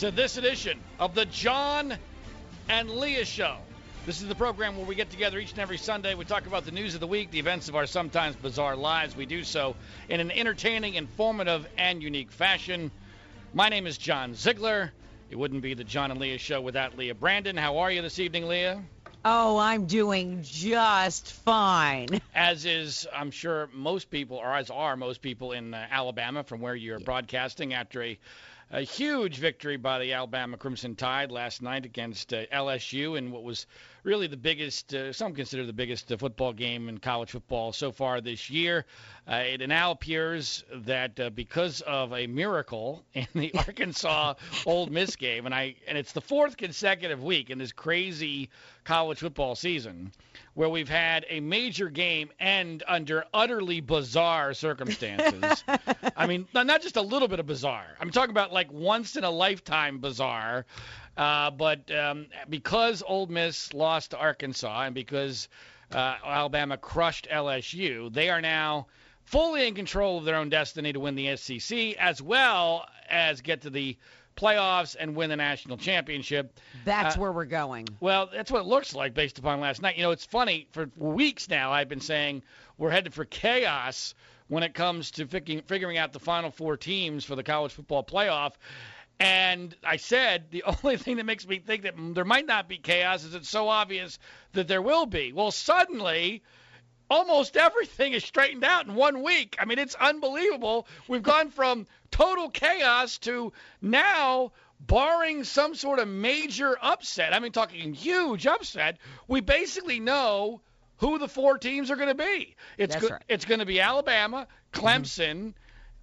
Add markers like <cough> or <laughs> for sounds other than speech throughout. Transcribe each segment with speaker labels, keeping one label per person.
Speaker 1: to this edition of the John and Leah Show. This is the program where we get together each and every Sunday. We talk about the news of the week, the events of our sometimes bizarre lives. We do so in an entertaining, informative, and unique fashion. My name is John Ziegler. It wouldn't be the John and Leah Show without Leah Brandon. How are you this evening, Leah?
Speaker 2: Oh, I'm doing just fine. <laughs>
Speaker 1: As is, I'm sure, most people, or as are most people in uh, Alabama from where you're broadcasting after a a huge victory by the Alabama Crimson Tide last night against uh, LSU in what was really the biggest, uh, some consider the biggest uh, football game in college football so far this year. Uh, it now appears that uh, because of a miracle <laughs> in the <laughs> Arkansas Ole Miss game, and I and it's the fourth consecutive week in this crazy college football season where we've had a major game end under utterly bizarre circumstances. <laughs> I mean, not just a little bit of bizarre. I'm talking about like once in a lifetime bizarre. Uh, but um, because Ole Miss lost to Arkansas and because uh, Alabama crushed LSU, they are now fully in control of their own destiny to win the SEC as well as get to the playoffs and win the national championship.
Speaker 2: That's
Speaker 1: Uh,
Speaker 2: where we're going.
Speaker 1: Well, that's what it looks like based upon last night. You know, it's funny. For weeks now, I've been saying we're headed for chaos when it comes to figuring, figuring out the final four teams for the college football playoff. And I said the <laughs> only thing that makes me think that there might not be chaos is it's so obvious that there will be. Well, suddenly, almost everything is straightened out in one week. I mean, it's unbelievable. We've gone from total chaos to now, barring some sort of major upset, I mean, talking huge upset, we basically know who the four teams are going to be. It's go-
Speaker 2: right.
Speaker 1: it's going to be Alabama, Clemson,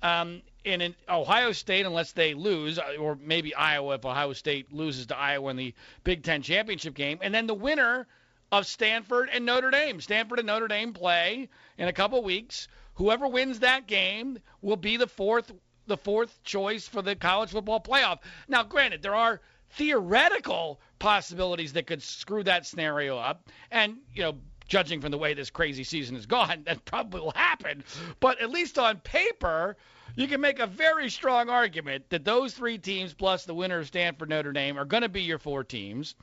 Speaker 1: um, and in Ohio State, unless they lose, uh, or maybe Iowa if Ohio State loses to Iowa in the Big Ten championship game, and then the winner of Stanford and Notre Dame. Stanford and Notre Dame play in a couple weeks. Whoever wins that game will be the fourth the fourth choice for the college football playoff. Now, granted, there are theoretical possibilities that could screw that scenario up, and you know. Judging from the way this crazy season has gone, <laughs> that probably will happen. But at least on paper, you can make a very strong argument that those three teams plus the winner of Stanford Notre Dame are going to be your four teams.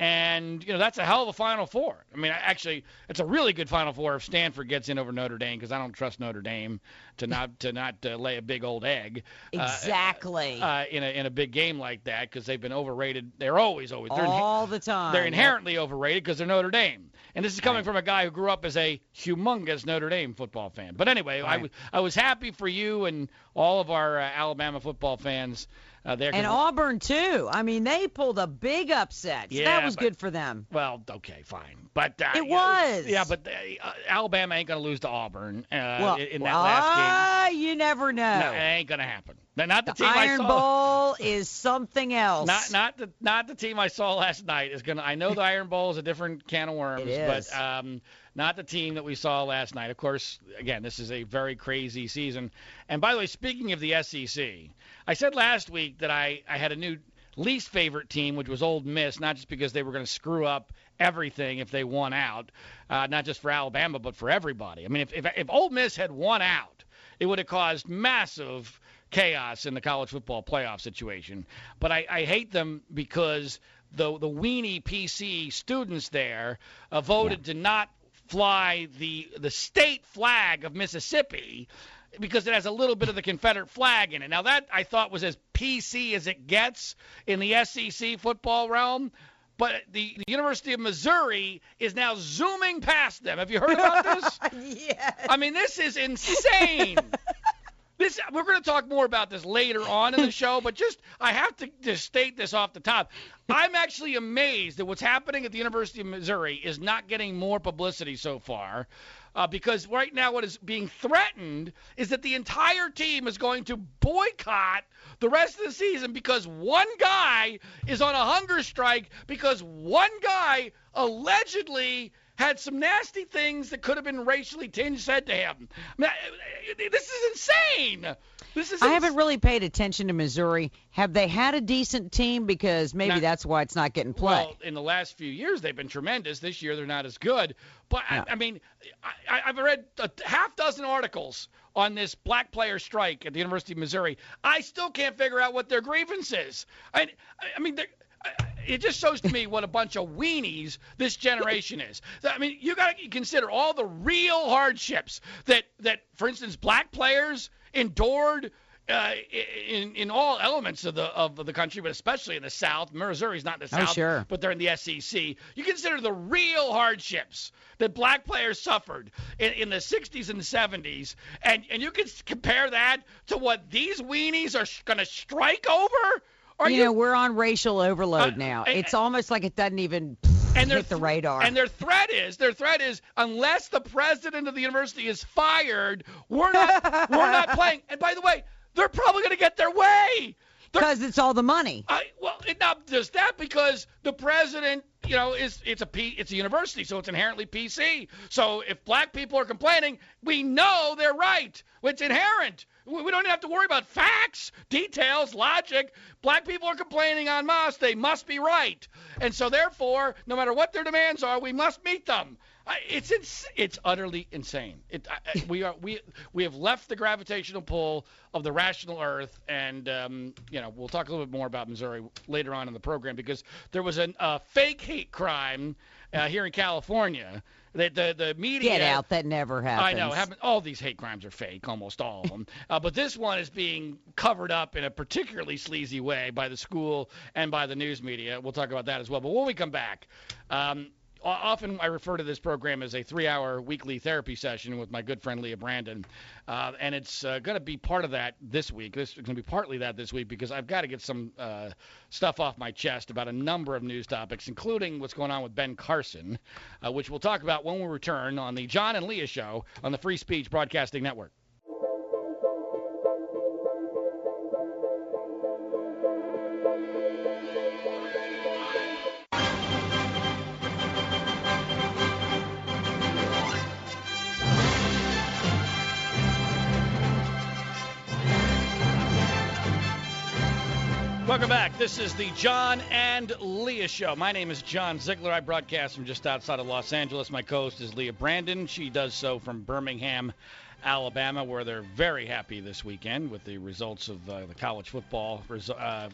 Speaker 1: And you know that's a hell of a Final Four. I mean, actually, it's a really good Final Four if Stanford gets in over Notre Dame because I don't trust Notre Dame to not to not uh, lay a big old egg. uh,
Speaker 2: Exactly.
Speaker 1: Uh, in a in a big game like that because they've been overrated. They're always always they're,
Speaker 2: All the time.
Speaker 1: they're inherently overrated because they're Notre Dame. And this is coming
Speaker 2: Right.
Speaker 1: from a guy who grew up as a humongous Notre Dame football fan. But anyway, I
Speaker 2: Right.
Speaker 1: was I was happy for you and all of our uh, Alabama football fans uh. 'cause-
Speaker 2: And Auburn too. I mean, they pulled a big upset. So
Speaker 1: Yeah,
Speaker 2: that was
Speaker 1: but-
Speaker 2: good for them.
Speaker 1: Well, okay, fine, but uh,
Speaker 2: It was.
Speaker 1: Yeah, but uh, Alabama ain't gonna lose to Auburn uh,
Speaker 2: well,
Speaker 1: in that last game.
Speaker 2: you never know.
Speaker 1: No, it ain't gonna happen. Not- Not the,
Speaker 2: the
Speaker 1: team I
Speaker 2: Iron
Speaker 1: saw.
Speaker 2: Bowl is something else.
Speaker 1: Not not the not the team I saw last night is gonna. I know the Iron Bowl is a different can of worms, but um, not the team that we saw last night. Of course, again, this is a very crazy season. And by the way, speaking of the SEC, I said last week that I I had a new least favorite team, which was Ole Miss, not just because they were going to screw up everything if they won out, uh, not just for Alabama but for everybody. I mean, if if if Ole Miss had won out, it would have caused massive chaos in the college football playoff situation. But I, I hate them because the the weenie PC students there uh, voted to not fly the the state flag of Mississippi because it has a little bit of the Confederate flag in it. Now that I thought was as PC as it gets in the SEC football realm. But the, the University of Missouri is now zooming past them. Have you heard about this? <laughs>
Speaker 2: yes.
Speaker 1: I mean, this is insane. <laughs> This we're going to talk more about this later on in the <laughs> show, but just I have to just state this off the top. I'm actually amazed that what's happening at the University of Missouri is not getting more publicity so far. Uh, because right now, what is being threatened is that the entire team is going to boycott the rest of the season because one guy is on a hunger strike because one guy allegedly had some nasty things that could have been racially tinged said to him. I mean, this is insane. This is.
Speaker 2: I haven't really paid attention to Missouri. Have they had a decent team? Because maybe
Speaker 1: Not-
Speaker 2: that's why it's not getting played.
Speaker 1: Well, in the last few years, they've been tremendous. This year, they're not as good. But
Speaker 2: Yeah.
Speaker 1: I, I mean, I, I've read a half dozen articles on this black player strike at the University of Missouri. I still can't figure out what their grievance is. I, I mean, it just shows to me what a bunch of weenies this generation is. I mean, you got to consider all the real hardships that that, for instance, black players endured uh, in in all elements of the of the country, but especially in the South. Missouri's not in the
Speaker 2: Oh,
Speaker 1: South,
Speaker 2: sure.
Speaker 1: but they're in the SEC. You consider the real hardships that black players suffered in, in the 60s and 70s, and and you can compare that to what these weenies are going to strike over. Are
Speaker 2: you,
Speaker 1: you
Speaker 2: know, we're on racial overload
Speaker 1: Uh,
Speaker 2: now.
Speaker 1: and-
Speaker 2: It's almost like it doesn't even
Speaker 1: and their
Speaker 2: hit the radar.
Speaker 1: And their threat is their threat is unless the president of the university is fired, we're not <laughs> we're not playing. And by the way, they're probably going to get their way.
Speaker 2: Because it's all the money.
Speaker 1: I, well, it not just that because the president, you know, is it's a P, it's a university, so it's inherently PC. So if black people are complaining, we know they're right. It's inherent. We don't even have to worry about facts, details, logic. Black people are complaining en masse. They must be right. And so therefore, no matter what their demands are, we must meet them. I- It's it's utterly insane. It, I- we are we we have left the gravitational pull of the rational Earth, and um, you know we'll talk a little bit more about Missouri later on in the program because there was a uh, fake hate crime uh, here in California that the the media
Speaker 2: Get out. That never happens.
Speaker 1: I know. Happen, all these hate crimes are fake, almost all of them. uh, but this one is being covered up in a particularly sleazy way by the school and by the news media. We'll talk about that as well. But when we come back, um, often I refer to this program as a three-hour weekly therapy session with my good friend Leah Brandon, uh, and it's uh, going to be part of that this week. This is going to be partly that this week because I've got to get some uh, stuff off my chest about a number of news topics, including what's going on with Ben Carson, uh, which we'll talk about when we return on the John and Leah Show on the Free Speech Broadcasting Network. Welcome back. This is the John and Leah Show. My name is John Ziegler. I broadcast from just outside of Los Angeles. My co host is Leah Brandon. She does so from Birmingham, Alabama, where they're very happy this weekend with the results of uh, the college football resu- uh,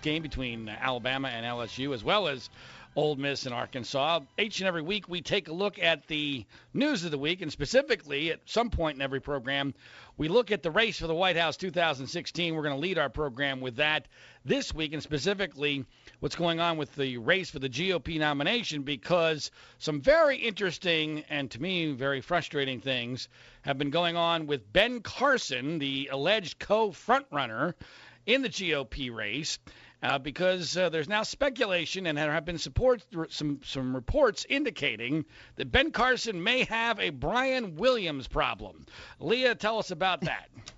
Speaker 1: game between Alabama and LSU, as well as Ole Miss and Arkansas. Each and every week, we take a look at the news of the week, and specifically, at some point in every program, we look at the race for the White House 2016. We're going to lead our program with that this week, and specifically what's going on with the race for the GOP nomination, because some very interesting and to me very frustrating things have been going on with Ben Carson, the alleged co-frontrunner in the GOP race. Uh, because uh, there's now speculation and there have been support, some some reports indicating that Ben Carson may have a Brian Williams problem. Leah, tell us about that. <laughs>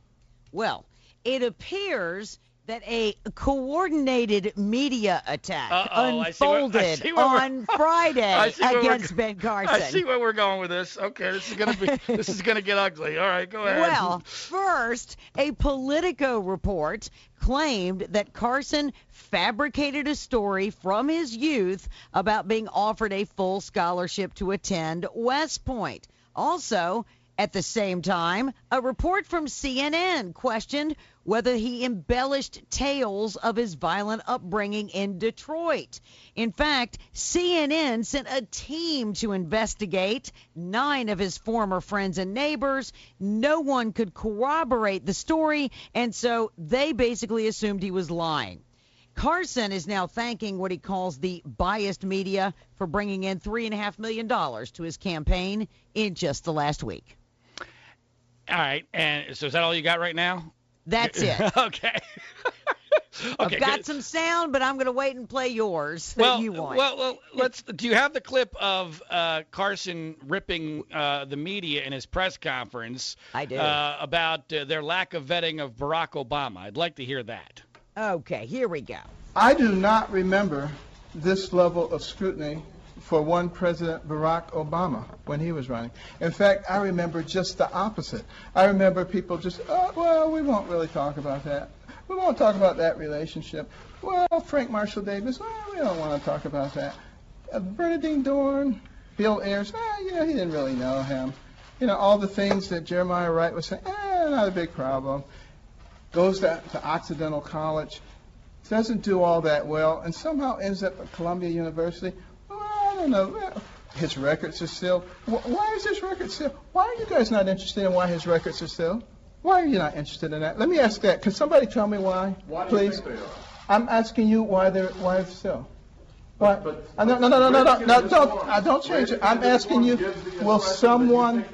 Speaker 2: Well, it appears that a coordinated media attack
Speaker 1: Uh-oh, I see where- I
Speaker 2: unfolded
Speaker 1: where
Speaker 2: on <laughs> Friday
Speaker 1: I see where we're
Speaker 2: against Ben Carson.
Speaker 1: I see where we're going with this. Okay, this is gonna be <laughs> this is gonna get ugly. All right, go ahead.
Speaker 2: Well, first, a Politico report claimed that Carson fabricated a story from his youth about being offered a full scholarship to attend West Point. Also, at the same time, a report from CNN questioned whether he embellished tales of his violent upbringing in Detroit. In fact, CNN sent a team to investigate nine of his former friends and neighbors. No one could corroborate the story, and so they basically assumed he was lying. Carson is now thanking what he calls the biased media for bringing in $3.5 million to his campaign in just the last week.
Speaker 1: all right, and so is that all you got right now?
Speaker 2: That's it. <laughs>
Speaker 1: okay. <laughs> okay.
Speaker 2: I've got
Speaker 1: good.
Speaker 2: some sound, but I'm going to wait and play yours that
Speaker 1: well,
Speaker 2: you want.
Speaker 1: well, well, let's. Do you have the clip of uh, Carson ripping uh, the media in his press conference?
Speaker 2: I do.
Speaker 1: Uh, about uh, their lack of vetting of Barack Obama. I'd like to hear that.
Speaker 2: okay, here we go.
Speaker 3: I do not remember this level of scrutiny for one President Barack Obama when he was running. In fact, I remember just the opposite. I remember people just, oh, well, we won't really talk about that. We won't talk about that relationship. Well, Frank Marshall Davis, well, we don't want to talk about that. Uh, Bernardine Dohrn, Bill Ayers, eh, you know, he didn't really know him. You know, all the things that Jeremiah Wright was saying, eh, not a big problem. Goes to, to Occidental College, doesn't do all that well, and somehow ends up at Columbia University. Don't know. His records are still. Why is his record still? Why are you guys not interested in why his records are still? Why are you not interested in that? Let me ask that. Can somebody tell me why,
Speaker 4: why
Speaker 3: please? I'm asking you why they're why it's still.
Speaker 4: Why? But,
Speaker 3: but, uh, no, no, no, no, no, no, no, don't, I uh, don't change it. I'm asking you, will someone,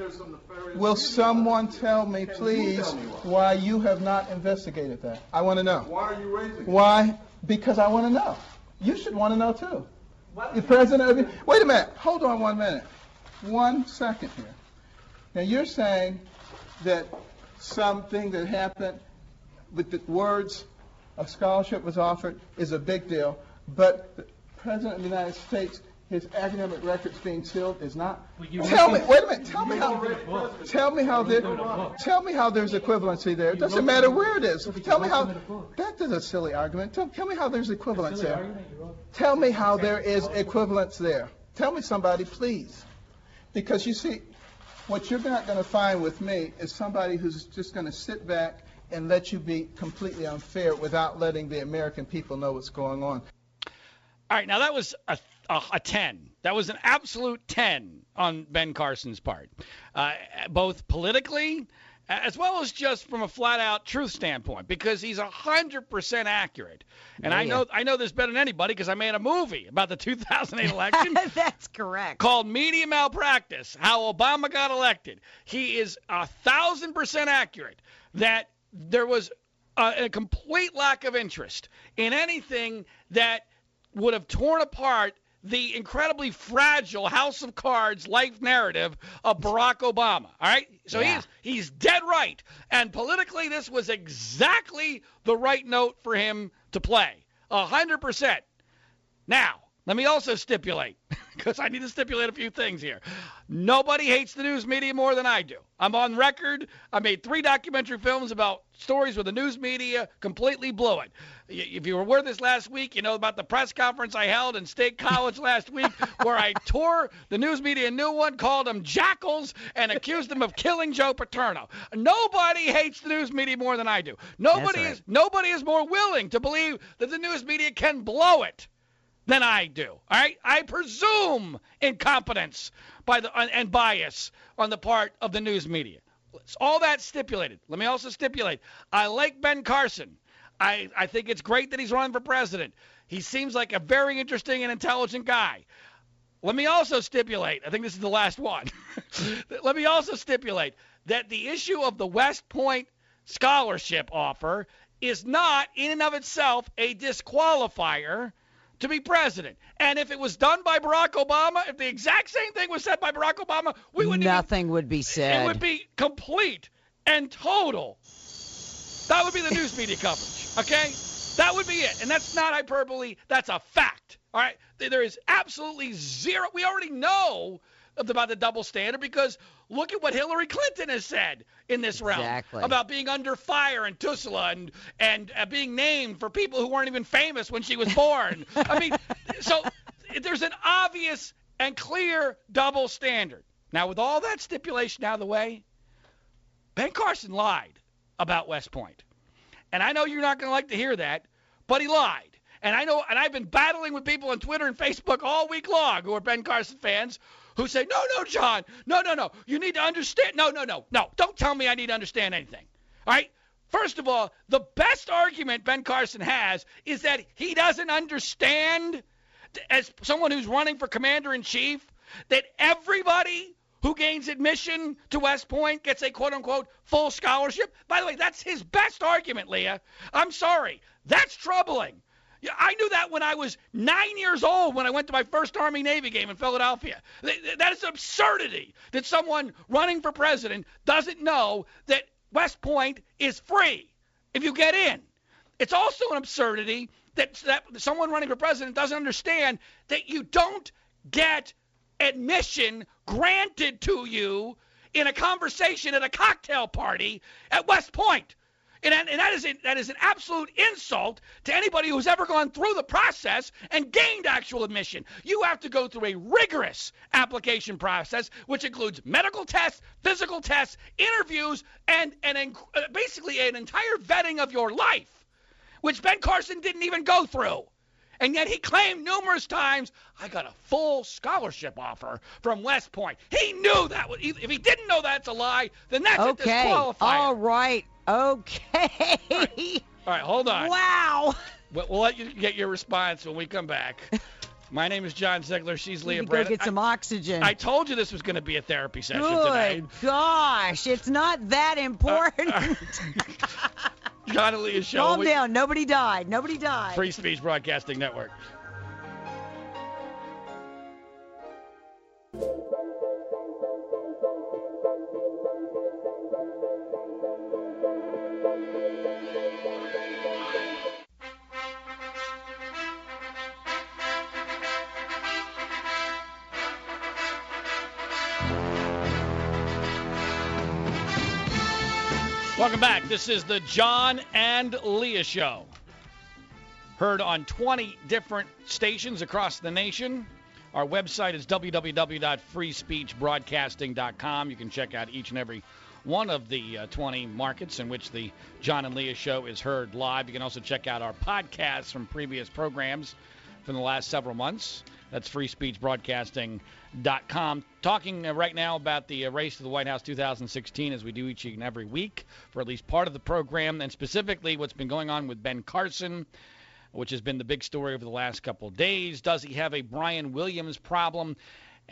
Speaker 3: will someone tell me, please, why you have not investigated that? I want to know.
Speaker 4: Why are you raising
Speaker 3: Why? Because I want to know. You should want to know too. The president of wait a minute. Hold on one minute. One second here. Now you're saying that something that happened with the words a scholarship was offered is a big deal, but the President of the United States, his academic records being sealed is not. Tell me, wait a minute. Tell me how. Tell me how there. Tell me how there's equivalency there. It doesn't matter where it is. Tell me how. That is a silly argument. Tell, tell me how there's equivalence there. Tell me how there is equivalence there. Tell me somebody, please. Because you see, what you're not going to find with me is somebody who's just going to sit back and let you be completely unfair without letting the American people know what's going on.
Speaker 1: All right, now that was a, a, a 10. That was an absolute 10 on Ben Carson's part, uh, both politically as well as just from a flat out truth standpoint, because he's hundred percent accurate. And yeah. I know I know this better than anybody because I made a movie about the 2008 <laughs> election.
Speaker 2: That's correct.
Speaker 1: Called Media Malpractice: How Obama Got Elected. He is a thousand percent accurate that there was a, a complete lack of interest in anything that would have torn apart the incredibly fragile House of Cards life narrative of Barack Obama. All right? So yeah. he's he's dead right. And politically this was exactly the right note for him to play. A hundred percent. Now, let me also stipulate, <laughs> because I need to stipulate a few things here. Nobody hates the news media more than I do. I'm on record. I made three documentary films about stories where the news media completely blew it. If you were with us last week, you know about the press conference I held in State College last week <laughs> where I tore the news media a new one, called them jackals, and accused them of killing Joe Paterno. Nobody hates the news media more than I do. Nobody right. is nobody is more willing to believe that the news media can blow it than I do. All right, I presume incompetence by the uh, and bias on the part of the news media. All that stipulated. Let me also stipulate. I like Ben Carson. I, I think it's great that he's running for president. He seems like a very interesting and intelligent guy. Let me also stipulate, I think this is the last one. <laughs> Let me also stipulate that the issue of the West Point scholarship offer is not in and of itself a disqualifier to be president. And if it was done by Barack Obama, if the exact same thing was said by Barack Obama, we would
Speaker 2: nothing
Speaker 1: even,
Speaker 2: would be said.
Speaker 1: It would be complete and total. That would be the news media coverage. Okay, that would be it, and that's not hyperbole. That's a fact. All right, there is absolutely zero. We already know about the double standard because look at what Hillary Clinton has said in this
Speaker 2: exactly.
Speaker 1: realm about being under fire in Tuzla and and uh, being named for people who weren't even famous when she was born. I mean, <laughs> so there's an obvious and clear double standard. Now, with all that stipulation out of the way, Ben Carson lied about West Point. And I know you're not going to like to hear that, but he lied. And I know, and I've been battling with people on Twitter and Facebook all week long who are Ben Carson fans who say, no, no, John, no, no, no, you need to understand. No, no, no, no, don't tell me I need to understand anything. All right? First of all, the best argument Ben Carson has is that he doesn't understand, as someone who's running for commander in chief, that everybody who gains admission to West Point gets a quote unquote full scholarship. By the way, that's his best argument, Leah. I'm sorry. That's troubling. Yeah, I knew that when I was nine years old when I went to my first Army Navy game in Philadelphia. That is absurdity that someone running for president doesn't know that West Point is free if you get in. It's also an absurdity that, that someone running for president doesn't understand that you don't get admission granted to you in a conversation at a cocktail party at West Point. And, and that, is a, that is an absolute insult to anybody who's ever gone through the process and gained actual admission. You have to go through a rigorous application process, which includes medical tests, physical tests, interviews, and, and uh, basically an entire vetting of your life, which Ben Carson didn't even go through. And yet he claimed numerous times, I got a full scholarship offer from West Point. He knew that. If he didn't know that's a lie, then that's
Speaker 2: okay.
Speaker 1: a disqualifier.
Speaker 2: All right. Okay.
Speaker 1: All right. All right, hold on.
Speaker 2: Wow.
Speaker 1: We'll, we'll let you get your response when we come back. My name is John Ziegler. She's Leah
Speaker 2: Brandon. Go get some
Speaker 1: I,
Speaker 2: oxygen.
Speaker 1: I told you this was going to be a therapy session
Speaker 2: Good
Speaker 1: today.
Speaker 2: gosh, it's not that important. Uh,
Speaker 1: uh, <laughs> John and Leah show.
Speaker 2: Calm down. Nobody died. Nobody died.
Speaker 1: Free Speech Broadcasting Network. Welcome back. This is the John and Leah Show. Heard on 20 different stations across the nation. Our website is www.freespeechbroadcasting.com. You can check out each and every one of the uh, 20 markets in which the John and Leah Show is heard live. You can also check out our podcasts from previous programs from the last several months. That's freespeechbroadcasting.com. Talking uh, right now about the uh, race to the White House 2016, as we do each and every week for at least part of the program, and specifically what's been going on with Ben Carson, which has been the big story over the last couple of days. Does he have a Brian Williams problem?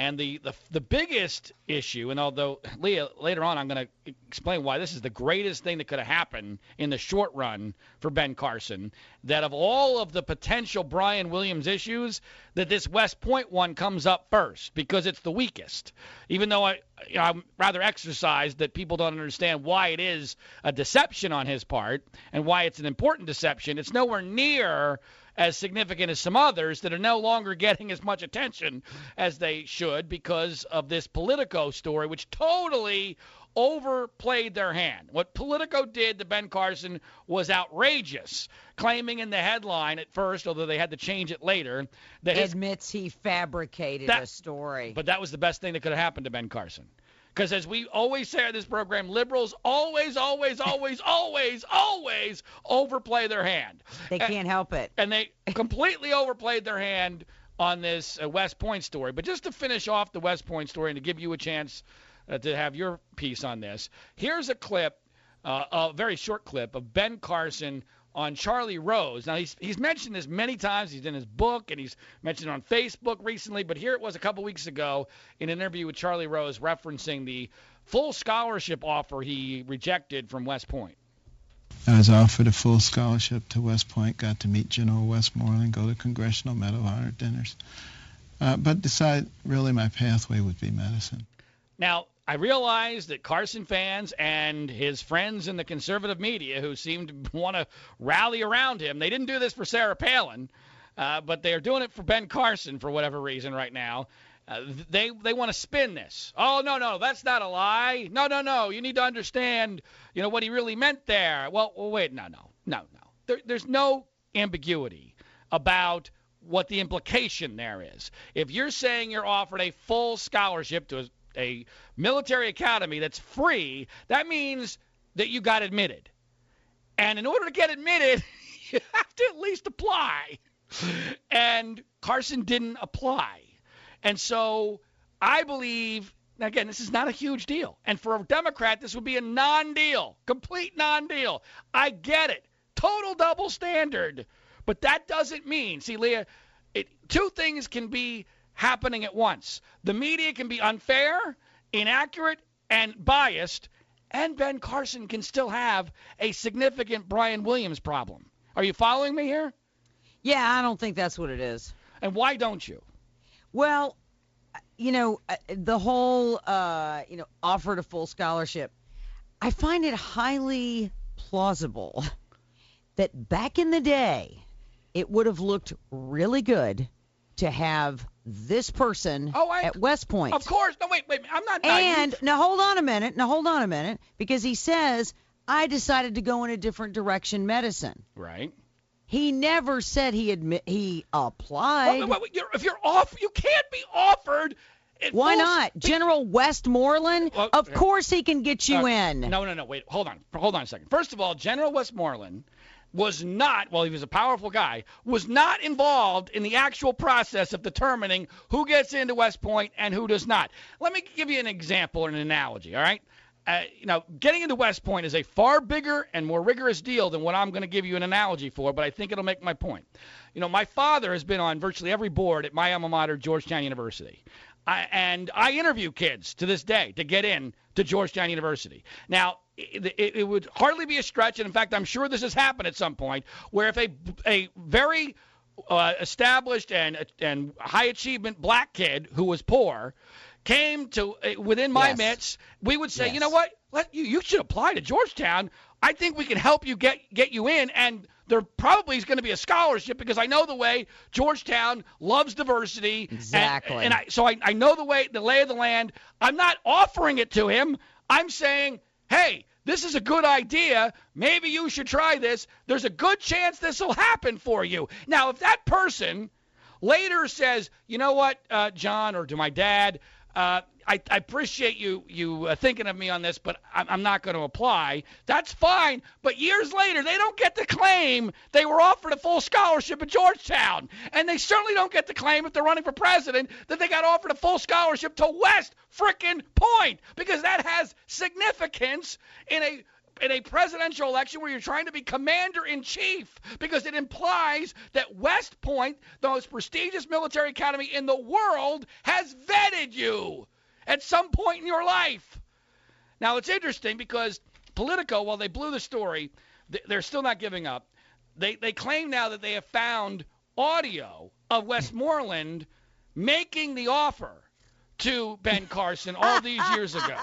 Speaker 1: And the, the the biggest issue, and although Leah later on I'm going to explain why this is the greatest thing that could have happened in the short run for Ben Carson, that of all of the potential Brian Williams issues, that this West Point one comes up first because it's the weakest. Even though I you know, I'm rather exercised that people don't understand why it is a deception on his part and why it's an important deception. It's nowhere near as significant as some others that are no longer getting as much attention as they should because of this Politico story, which totally overplayed their hand. What Politico did to Ben Carson was outrageous, claiming in the headline at first, although they had to change it later, that
Speaker 2: admits he fabricated
Speaker 1: that,
Speaker 2: a story.
Speaker 1: But that was the best thing that could have happened to Ben Carson. Because as we always say on this program, liberals always, always, always, always, always overplay their hand.
Speaker 2: They can't
Speaker 1: and,
Speaker 2: help it.
Speaker 1: And they <laughs> completely overplayed their hand on this uh, West Point story. But just to finish off the West Point story and to give you a chance uh, to have your piece on this, here's a clip, uh, a very short clip of Ben Carson on Charlie Rose. Now he's he's mentioned this many times. He's in his book and he's mentioned on Facebook recently. But here it was a couple weeks ago in an interview with Charlie Rose referencing the full scholarship offer he rejected from West Point.
Speaker 5: I was offered a full scholarship to West Point. Got to meet General Westmoreland, go to Congressional Medal of Honor dinners, uh, but decided really my pathway would be medicine.
Speaker 1: Now, I realize that Carson fans and his friends in the conservative media who seem to <laughs> want to rally around him, they didn't do this for Sarah Palin, uh, but they're doing it for Ben Carson for whatever reason right now. Uh, they they want to spin this. Oh no no that's not a lie. No no no you need to understand you know what he really meant there. Well, well wait no no no no there, there's no ambiguity about what the implication there is. If you're saying you're offered a full scholarship to a, a military academy that's free, that means that you got admitted. And in order to get admitted, <laughs> you have to at least apply. And Carson didn't apply. And so I believe, again, this is not a huge deal. And for a Democrat, this would be a non deal, complete non deal. I get it. Total double standard. But that doesn't mean, see, Leah, it, two things can be happening at once. The media can be unfair, inaccurate, and biased, and Ben Carson can still have a significant Brian Williams problem. Are you following me here?
Speaker 2: Yeah, I don't think that's what it is.
Speaker 1: And why don't you?
Speaker 2: Well, you know, uh, the whole, uh, you know, offered a full scholarship. I find it highly plausible that back in the day, it would have looked really good to have this person
Speaker 1: Oh, I-
Speaker 2: at West Point.
Speaker 1: Of course. No, wait, wait. I'm not.
Speaker 2: And
Speaker 1: naive.
Speaker 2: now hold on a minute. Now hold on a minute because he says I decided to go in a different direction medicine.
Speaker 1: right.
Speaker 2: He never said he admit he applied.
Speaker 1: Wait, wait, wait, you're, if you're off, you can't be offered.
Speaker 2: Why not? General Westmoreland?
Speaker 1: Well,
Speaker 2: of course he can get you
Speaker 1: Uh,
Speaker 2: in.
Speaker 1: No, no, no. Wait, hold on. Hold on a second. First of all, General Westmoreland was not, well, he was a powerful guy, was not involved in the actual process of determining who gets into West Point and who does not. Let me give you an example or an analogy, all right? Uh, you know, getting into West Point is a far bigger and more rigorous deal than what I'm going to give you an analogy for, but I think it'll make my point. You know, my father has been on virtually every board at my alma mater, Georgetown University. I, and I interview kids to this day to get in to Georgetown University. Now, it, it, it would hardly be a stretch, and in fact, I'm sure this has happened at some point, where if a a very uh, established and and high achievement black kid who was poor came to uh, within my
Speaker 2: Yes.
Speaker 1: midst, we would say, you know what, let you you should apply to Georgetown. I think we can help you get get you in, and there probably is going to be a scholarship because I know the way Georgetown loves diversity. and-
Speaker 2: Exactly.
Speaker 1: And, I so I, I know the way the lay of the land. I'm not offering it to him. I'm saying, hey, this is a good idea. Maybe you should try this. There's a good chance this will happen for you. Now, if that person later says, you know what, uh, John, or to my dad, uh, I, I appreciate you you uh, thinking of me on this, but I'm, I'm not going to apply. That's fine. But years later, they don't get to claim they were offered a full scholarship at Georgetown, and they certainly don't get to claim if they're running for president that they got offered a full scholarship to West frickin' Point, because that has significance in a in a presidential election where you're trying to be commander in chief because it implies that West Point, the most prestigious military academy in the world, has vetted you at some point in your life. Now it's interesting because Politico, while they blew the story, they're still not giving up. They they claim now that they have found audio of Westmoreland making the offer to Ben Carson all these years ago.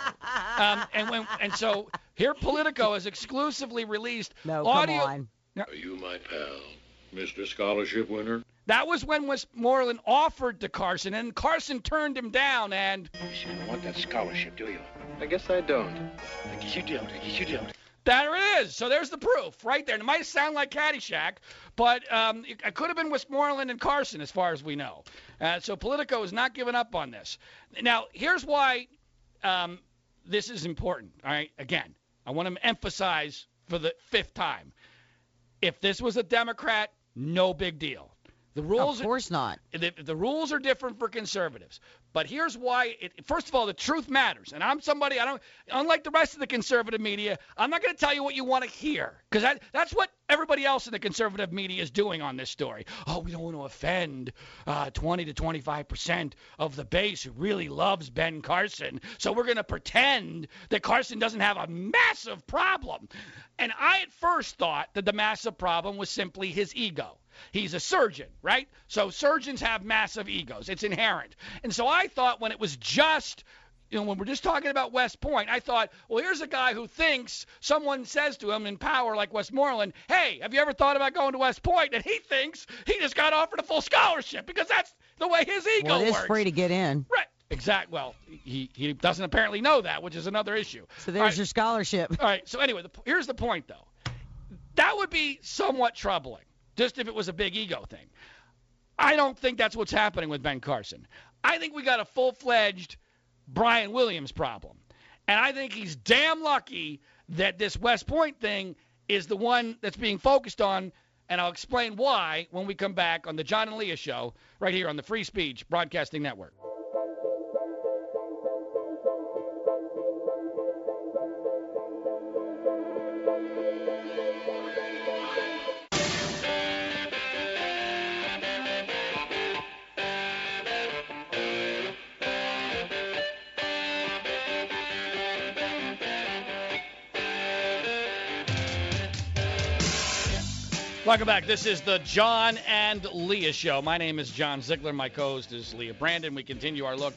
Speaker 1: Um, and when and so here Politico has exclusively released
Speaker 2: no,
Speaker 1: audio.
Speaker 2: come on.
Speaker 4: Are you my pal, Mr. Scholarship winner?
Speaker 1: That was when Westmoreland offered to Carson, and Carson turned him down. And
Speaker 6: You don't want that scholarship, do you?
Speaker 7: I guess I don't.
Speaker 6: I guess you don't. I guess you don't.
Speaker 1: There it is. So there's the proof right there. And it might sound like Caddyshack, but um, it, it could have been Westmoreland and Carson, as far as we know. Uh, so Politico is not giving up on this. Now, here's why um, this is important. All right. Again, I want to emphasize for the fifth time. If this was a Democrat, no big deal. The rules
Speaker 2: Of course not.
Speaker 1: the, the rules are different for conservatives. But here's why. It, first of all, the truth matters. And I'm somebody I don't. Unlike the rest of the conservative media, I'm not going to tell you what you want to hear because that, that's what everybody else in the conservative media is doing on this story. Oh, we don't want to offend uh, 20 to 25 percent of the base who really loves Ben Carson, so we're going to pretend that Carson doesn't have a massive problem. And I at first thought that the massive problem was simply his ego. He's a surgeon, right? So surgeons have massive egos. It's inherent. And so I thought when it was just you know, when we're just talking about West Point, I thought, well, here's a guy who thinks someone says to him in power like Westmoreland, hey, have you ever thought about going to West Point? And he thinks he just got offered a full scholarship because that's the way his ego
Speaker 2: Well, it is
Speaker 1: works.
Speaker 2: free to get in.
Speaker 1: Right. Exact. Well, he, he doesn't apparently know that, which is another issue.
Speaker 2: So there's
Speaker 1: right.
Speaker 2: your scholarship.
Speaker 1: All right. So anyway, the, here's the point, though. That would be somewhat troubling, just if it was a big ego thing. I don't think that's what's happening with Ben Carson. I think we got a full-fledged Brian Williams problem, and I think he's damn lucky that this West Point thing is the one that's being focused on. And I'll explain why when we come back on the John and Leah Show right here on the Free Speech Broadcasting Network. Welcome back. This is the John and Leah Show. My name is John Ziegler. My co-host is Leah Brandon. We continue our look,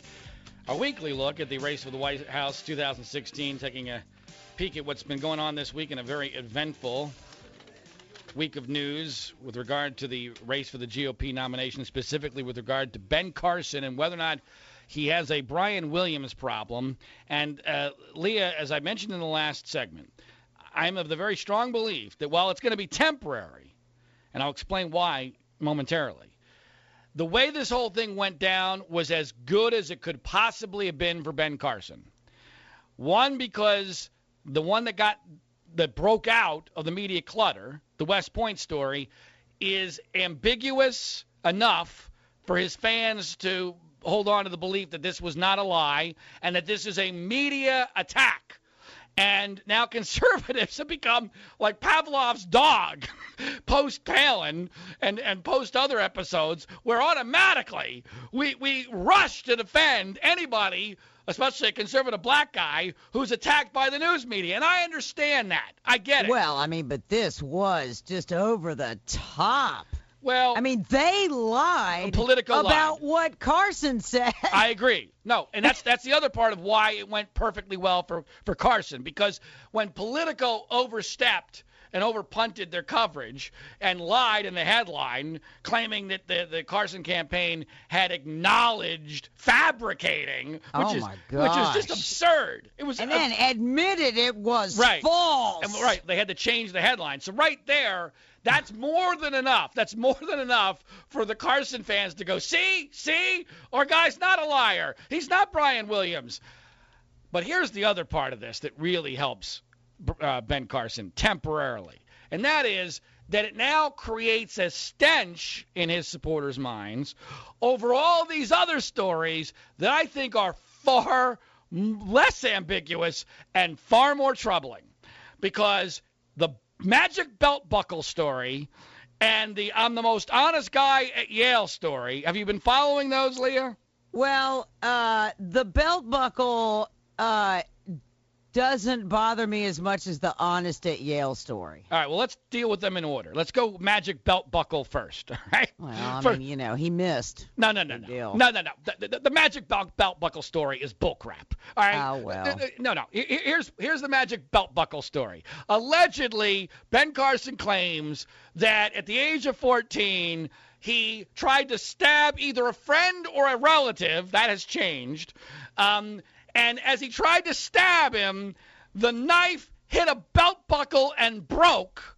Speaker 1: our weekly look at the race for the White House 2016, taking a peek at what's been going on this week in a very eventful week of news with regard to the race for the GOP nomination, specifically with regard to Ben Carson and whether or not he has a Brian Williams problem. And uh, Leah, as I mentioned in the last segment, I'm of the very strong belief that while it's going to be temporary, and I'll explain why momentarily, the way this whole thing went down was as good as it could possibly have been for Ben Carson. One, because the one that got that broke out of the media clutter, the West Point story, is ambiguous enough for his fans to hold on to the belief that this was not a lie and that this is a media attack. And now conservatives have become like Pavlov's dog <laughs> post Palin and, and post other episodes where automatically we, we rush to defend anybody especially a conservative black guy who's attacked by the news media. And I understand that. I get it.
Speaker 2: Well, I mean, but this was just over the top.
Speaker 1: Well,
Speaker 2: I mean, they lied
Speaker 1: Politico
Speaker 2: about
Speaker 1: lied.
Speaker 2: what Carson said.
Speaker 1: I agree. No, and that's that's the other part of why it went perfectly well for for Carson because when Politico overstepped and overpunted their coverage and lied in the headline, claiming that the, the Carson campaign had acknowledged fabricating, which
Speaker 2: Oh
Speaker 1: is which is just absurd. It was
Speaker 2: and
Speaker 1: ab-
Speaker 2: then admitted it was
Speaker 1: Right.
Speaker 2: false.
Speaker 1: and, right, they had to change the headline. So right there, that's more than enough. That's more than enough for the Carson fans to go, see, see, our guy's not a liar. He's not Brian Williams. But here's the other part of this that really helps uh, Ben Carson temporarily, and that is that it now creates a stench in his supporters' minds over all these other stories that I think are far less ambiguous and far more troubling. Because the magic belt buckle story and the I'm the most honest guy at Yale story, have you been following those, Leah?
Speaker 2: Well, uh, the belt buckle uh, doesn't bother me as much as the honest at Yale story.
Speaker 1: All right, well, let's deal with them in order. Let's go magic belt buckle first, <laughs> all right?
Speaker 2: Well, I
Speaker 1: For-
Speaker 2: mean, you know, he missed.
Speaker 1: No, no, no, no,
Speaker 2: deal.
Speaker 1: no, no, no. The, the, the magic belt, belt buckle story is bullcrap. All right.
Speaker 2: Oh, well.
Speaker 1: No, no. Here's here's the magic belt buckle story. Allegedly, Ben Carson claims that at the age of 14, he tried to stab either a friend or a relative. That has changed. Um, and as he tried to stab him, the knife hit a belt buckle and broke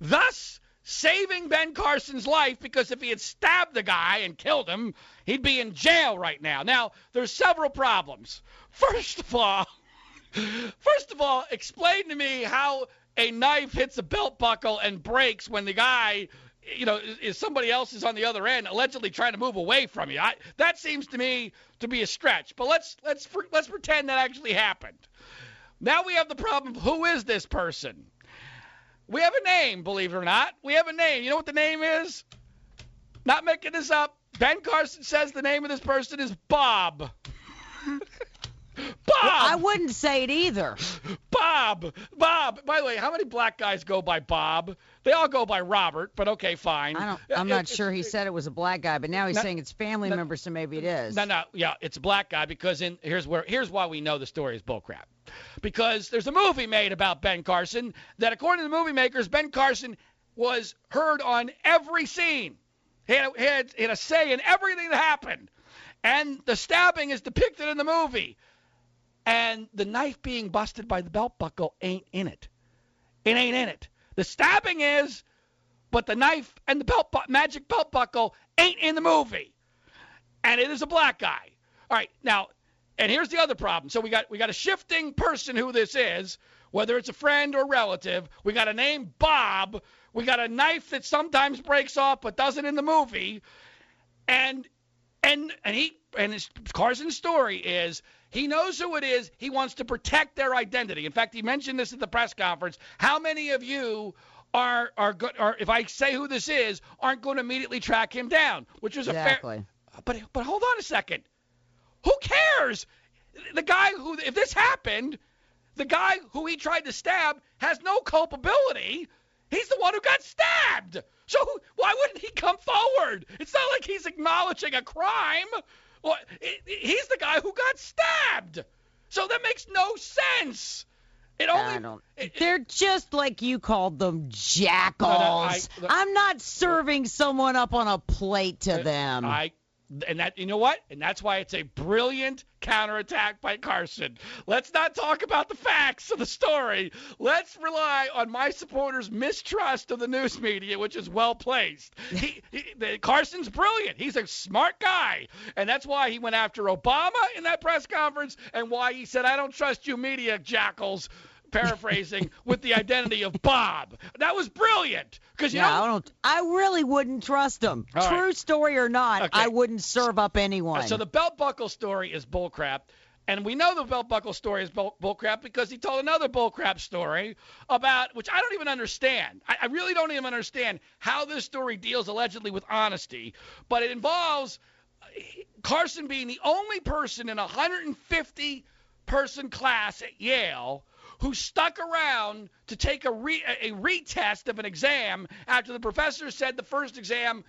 Speaker 1: thus saving Ben Carson's life because if he had stabbed the guy and killed him, he'd be in jail right now. Now, there's several problems. First of all, <laughs> first of all, explain to me how a knife hits a belt buckle and breaks when the guy you know, is, somebody else is on the other end, allegedly trying to move away from you. I, that seems to me to be a stretch. But let's let's let's pretend that actually happened. Now we have the problem of who is this person? We have a name, believe it or not. We have a name. You know what the name is? Not making this up. Ben Carson says the name of this person is Bob. <laughs> Bob.
Speaker 2: I wouldn't say it either.
Speaker 1: Bob. Bob. By the way, how many black guys go by Bob? They all go by Robert, but okay, fine.
Speaker 2: I don't. I'm not
Speaker 1: it-
Speaker 2: sure he said it was a black guy, but now he's
Speaker 1: No,
Speaker 2: saying it's family
Speaker 1: no,
Speaker 2: members, so maybe it is.
Speaker 1: No, no, yeah, it's a black guy because in here's where here's why we know the story is bullcrap. Because there's a movie made about Ben Carson that, according to the movie makers, Ben Carson was heard on every scene. He had, he had, he had a say in everything that happened, and the stabbing is depicted in the movie. And the knife being busted by the belt buckle ain't in it. It ain't in it. The stabbing is, but the knife and the belt bu- magic belt buckle ain't in the movie and it is a black guy. All right, now, and here's the other problem. So we got we got a shifting person who this is, whether it's a friend or relative. We got a name Bob. We got a knife that sometimes breaks off but doesn't in the movie, and and and he and his Carson's story is he knows who it is. He wants to protect their identity. In fact, he mentioned this at the press conference. How many of you are are good? Are if I say who this is, aren't going to immediately track him down? Which is a fair.
Speaker 2: exactly.
Speaker 1: But but hold on a second. Who cares? The guy who if this happened, the guy who he tried to stab has no culpability. He's the one who got stabbed. So why wouldn't he come forward? It's not like he's acknowledging a crime. Well, he's the guy who got stabbed. So that makes no sense. It only.
Speaker 2: I don't.
Speaker 1: it- it-
Speaker 2: They're just like you called them jackals.
Speaker 1: I-
Speaker 2: I'm not serving someone up on a plate to uh, them.
Speaker 1: I and that you know what? And that's why it's a brilliant counterattack by Carson. Let's not talk about the facts of the story. Let's rely on my supporters' mistrust of the news media, which is well placed. <laughs> He, he, Carson's brilliant. He's a smart guy, and that's why he went after Obama in that press conference, and why he said, "I don't trust you, media jackals." Paraphrasing with the identity of Bob. That was brilliant because you
Speaker 2: yeah,
Speaker 1: know
Speaker 2: I don't. I really wouldn't trust him.
Speaker 1: All right.
Speaker 2: True story or not,
Speaker 1: Okay.
Speaker 2: I wouldn't serve up anyone.
Speaker 1: So the belt buckle story is bullcrap. And we know the belt buckle story is bull, bullcrap because he told another bullcrap story about, which I don't even understand. I, I really don't even understand how this story deals allegedly with honesty. But it involves uh, Carson being the only person in a 150 person class at Yale who stuck around to take a, re, a, retest of an exam after the professor said the first exam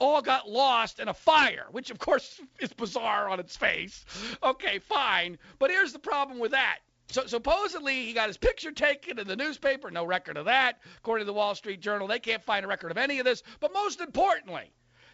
Speaker 1: all got lost in a fire, which of course <laughs> is bizarre on its face. Okay, fine. But here's the problem with that. So supposedly he got his picture taken in the newspaper, no record of that. According to the Wall Street Journal, they can't find a record of any of this. But most importantly,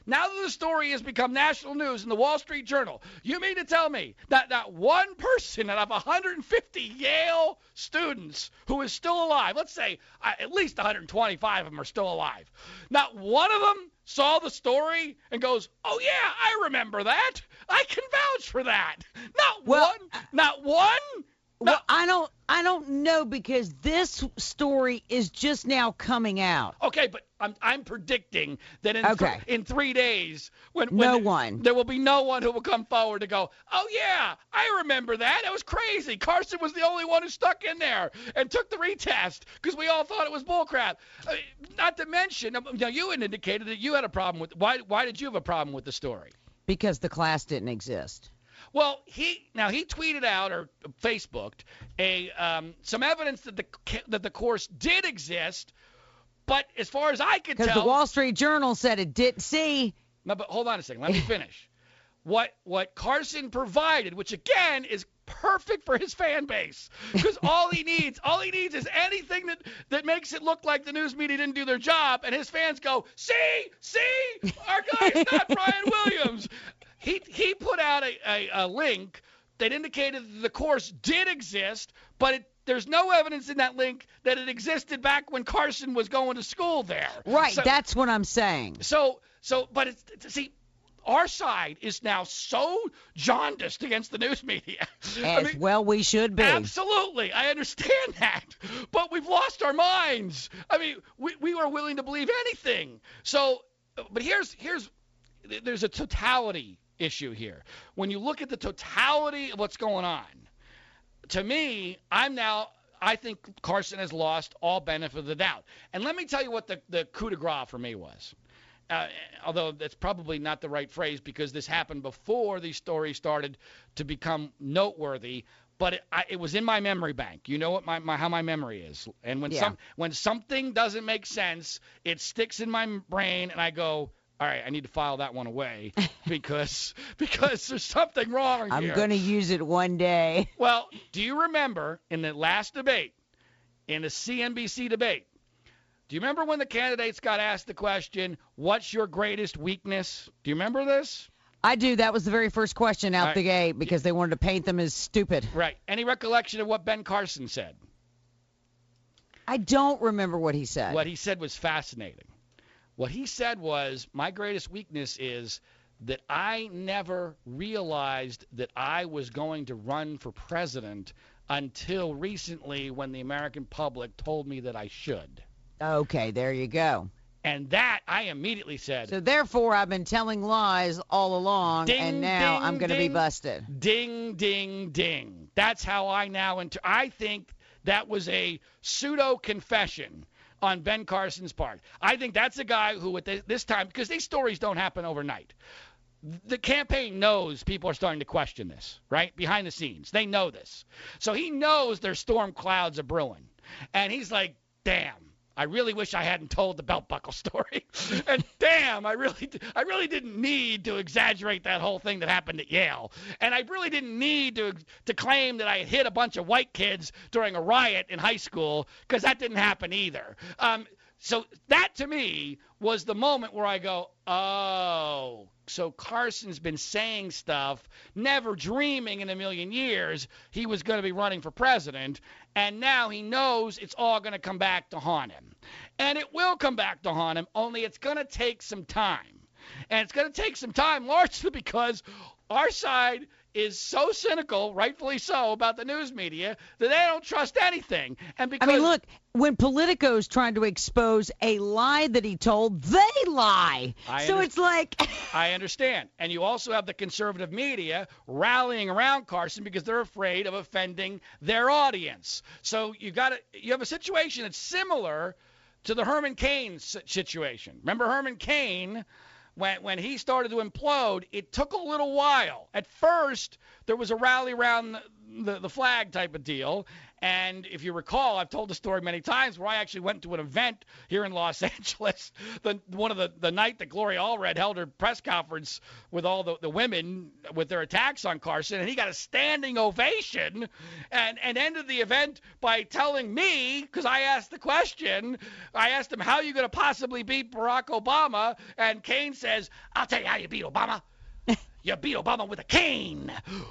Speaker 1: now that the story has become national news in the Wall Street Journal, you mean to tell me that not one person out of 150 Yale students who is still alive, let's say uh, at least 125 of them are still alive, not one of them saw the story and goes, "Oh yeah, I remember that. I can vouch for that." Not
Speaker 2: Well,
Speaker 1: one, not one. No.
Speaker 2: well, I don't. I don't know because this story is just now coming out.
Speaker 1: Okay, but I'm I'm predicting that in
Speaker 2: Okay.
Speaker 1: thr- in three days, when, when
Speaker 2: No
Speaker 1: there-
Speaker 2: one.
Speaker 1: there will be no one who will come forward to go, oh yeah, I remember that. That was crazy. Carson was the only one who stuck in there and took the retest because we all thought it was bullcrap. Uh, not to mention, uh, now you had indicated that you had a problem with. Why why did you have a problem with the story?
Speaker 2: Because the class didn't exist.
Speaker 1: Well, he now he tweeted out or Facebooked a um, some evidence that the that the course did exist, but as far as I could
Speaker 2: Because
Speaker 1: tell,
Speaker 2: the Wall Street Journal said it didn't see.
Speaker 1: No, but hold on a second. Let me finish. what what Carson provided, which again is perfect for his fan base, because all he needs, all he needs is anything that that makes it look like the news media didn't do their job, and his fans go, see, see, our guy is not Brian Williams. He he put out a, a, a link that indicated that the course did exist, but it, there's no evidence in that link that it existed back when Carson was going to school there.
Speaker 2: Right.
Speaker 1: So-
Speaker 2: that's what I'm saying.
Speaker 1: so, so, but it's see, our side is now so jaundiced against the news media. <laughs> I
Speaker 2: As
Speaker 1: mean,
Speaker 2: well we should be.
Speaker 1: absolutely, I understand <laughs> that, but we've lost our minds. I mean, we we were willing to believe anything. So, but here's here's there's a totality issue here. When you look at the totality of what's going on, to me, I'm now. I think Carson has lost all benefit of the doubt. And let me tell you what the, the coup de grace for me was. Uh, although that's probably not the right phrase because this happened before these stories started to become noteworthy. But it, I, it was in my memory bank. You know what my, my how my memory is. And when
Speaker 2: Yeah.
Speaker 1: some when something doesn't make sense, it sticks in my brain, and I go, all right, I need to file that one away <laughs> because because there's something wrong
Speaker 2: I'm
Speaker 1: here.
Speaker 2: going to use it one day. <laughs>
Speaker 1: Well, do you remember in the last debate, in the CNBC debate, do you remember when the candidates got asked the question, "What's your greatest weakness?" Do you remember this?
Speaker 2: I do. That was the very first question out
Speaker 1: All
Speaker 2: the gate because they wanted to paint them as stupid.
Speaker 1: Right. Any recollection of what Ben Carson said?
Speaker 2: I don't remember what he said.
Speaker 1: What he said was fascinating. What he said was, "My greatest weakness is that I never realized that I was going to run for president until recently when the American public told me that I should."
Speaker 2: Okay, there you go.
Speaker 1: And that I immediately said,
Speaker 2: So therefore, I've been telling lies all along,
Speaker 1: Ding,
Speaker 2: and now
Speaker 1: ding,
Speaker 2: I'm going to be busted.
Speaker 1: Ding, ding, ding. That's how I now inter- I think that was a pseudo confession on Ben Carson's part. I think that's a guy who, at this time, because these stories don't happen overnight. The campaign knows people are starting to question this, right? Behind the scenes. They know this. So he knows there's storm clouds are brewing. And he's like, damn, I really wish I hadn't told the belt buckle story. <laughs> and damn, I really, I really didn't need to exaggerate that whole thing that happened at Yale. And I really didn't need to to claim that I hit a bunch of white kids during a riot in high school because that didn't happen either. Um, so that to me was the moment where I go, oh, so Carson's been saying stuff, never dreaming in a million years he was going to be running for president, and now he knows it's all going to come back to haunt him. And it will come back to haunt him, only it's going to take some time. And it's going to take some time largely <laughs> because our side is so cynical, rightfully so, about the news media that they don't trust anything. And because
Speaker 2: I mean, look, when Politico's trying to expose a lie that he told, they lie.
Speaker 1: I
Speaker 2: so
Speaker 1: under-
Speaker 2: it's like <laughs>
Speaker 1: I understand. And you also have the conservative media rallying around Carson because they're afraid of offending their audience. So you got to you have a situation that's similar to the Herman Cain situation. Remember Herman Cain when when he started to implode, it took a little while. At first, there was a rally around the, the, flag type of deal. And if you recall, I've told the story many times where I actually went to an event here in Los <laughs> Angeles, the one of the the night that Gloria Allred held her press conference with all the, the women with their attacks on Carson, and he got a standing ovation, and and ended the event by telling me because I asked the question, I asked him how you going to possibly beat Barack Obama, and Cain says, "I'll tell you how you beat Obama." You beat Obama with a cane,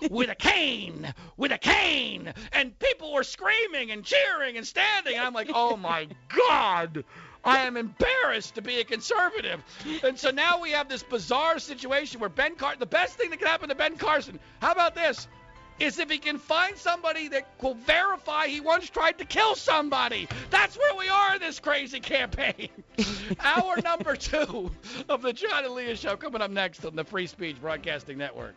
Speaker 1: with a cane, with a cane. And people were screaming and cheering and standing. And I'm like, oh my God, I am embarrassed to be a conservative. And so now we have this bizarre situation where Ben Carson, the best thing that could happen to Ben Carson, how about this? Is if he can find somebody that will verify he once tried to kill somebody. That's where we are in this crazy campaign. <laughs> Hour number two of the John and Leah Show coming up next on the Free Speech Broadcasting Network.